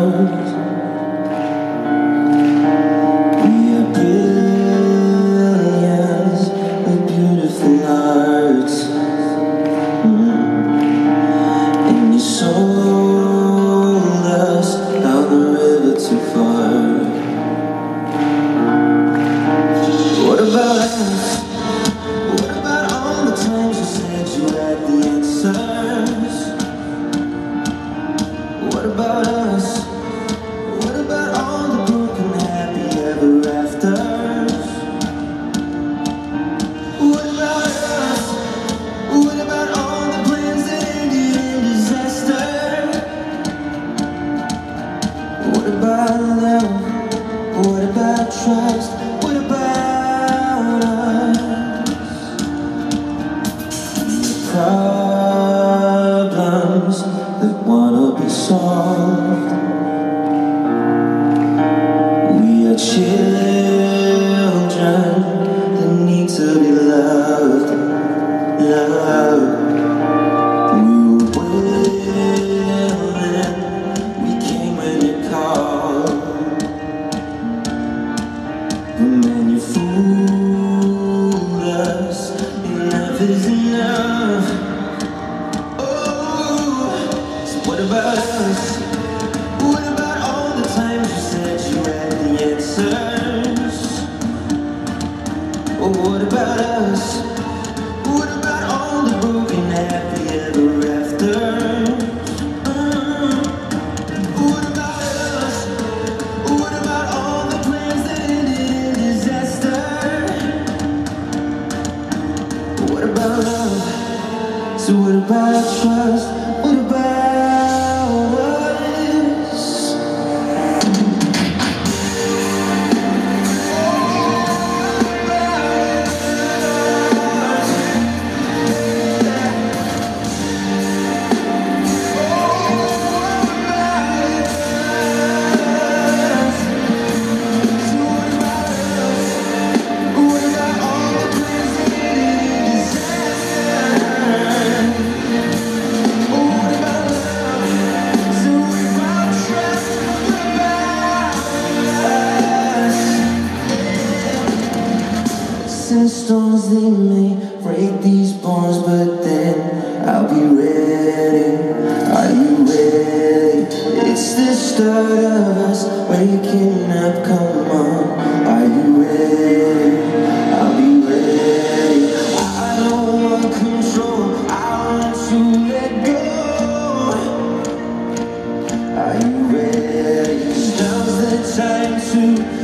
stars. About love? What about trust? What about us? Problems that wanna be solved. We are children Is enough. Oh, so what about us? What about love? So what about trust? What about they may break these bones, but then I'll be ready. Are you ready? It's the start of us waking up. Come on, are you ready? I'll be ready. I don't want control. I want to let go. Are you ready? now's the time to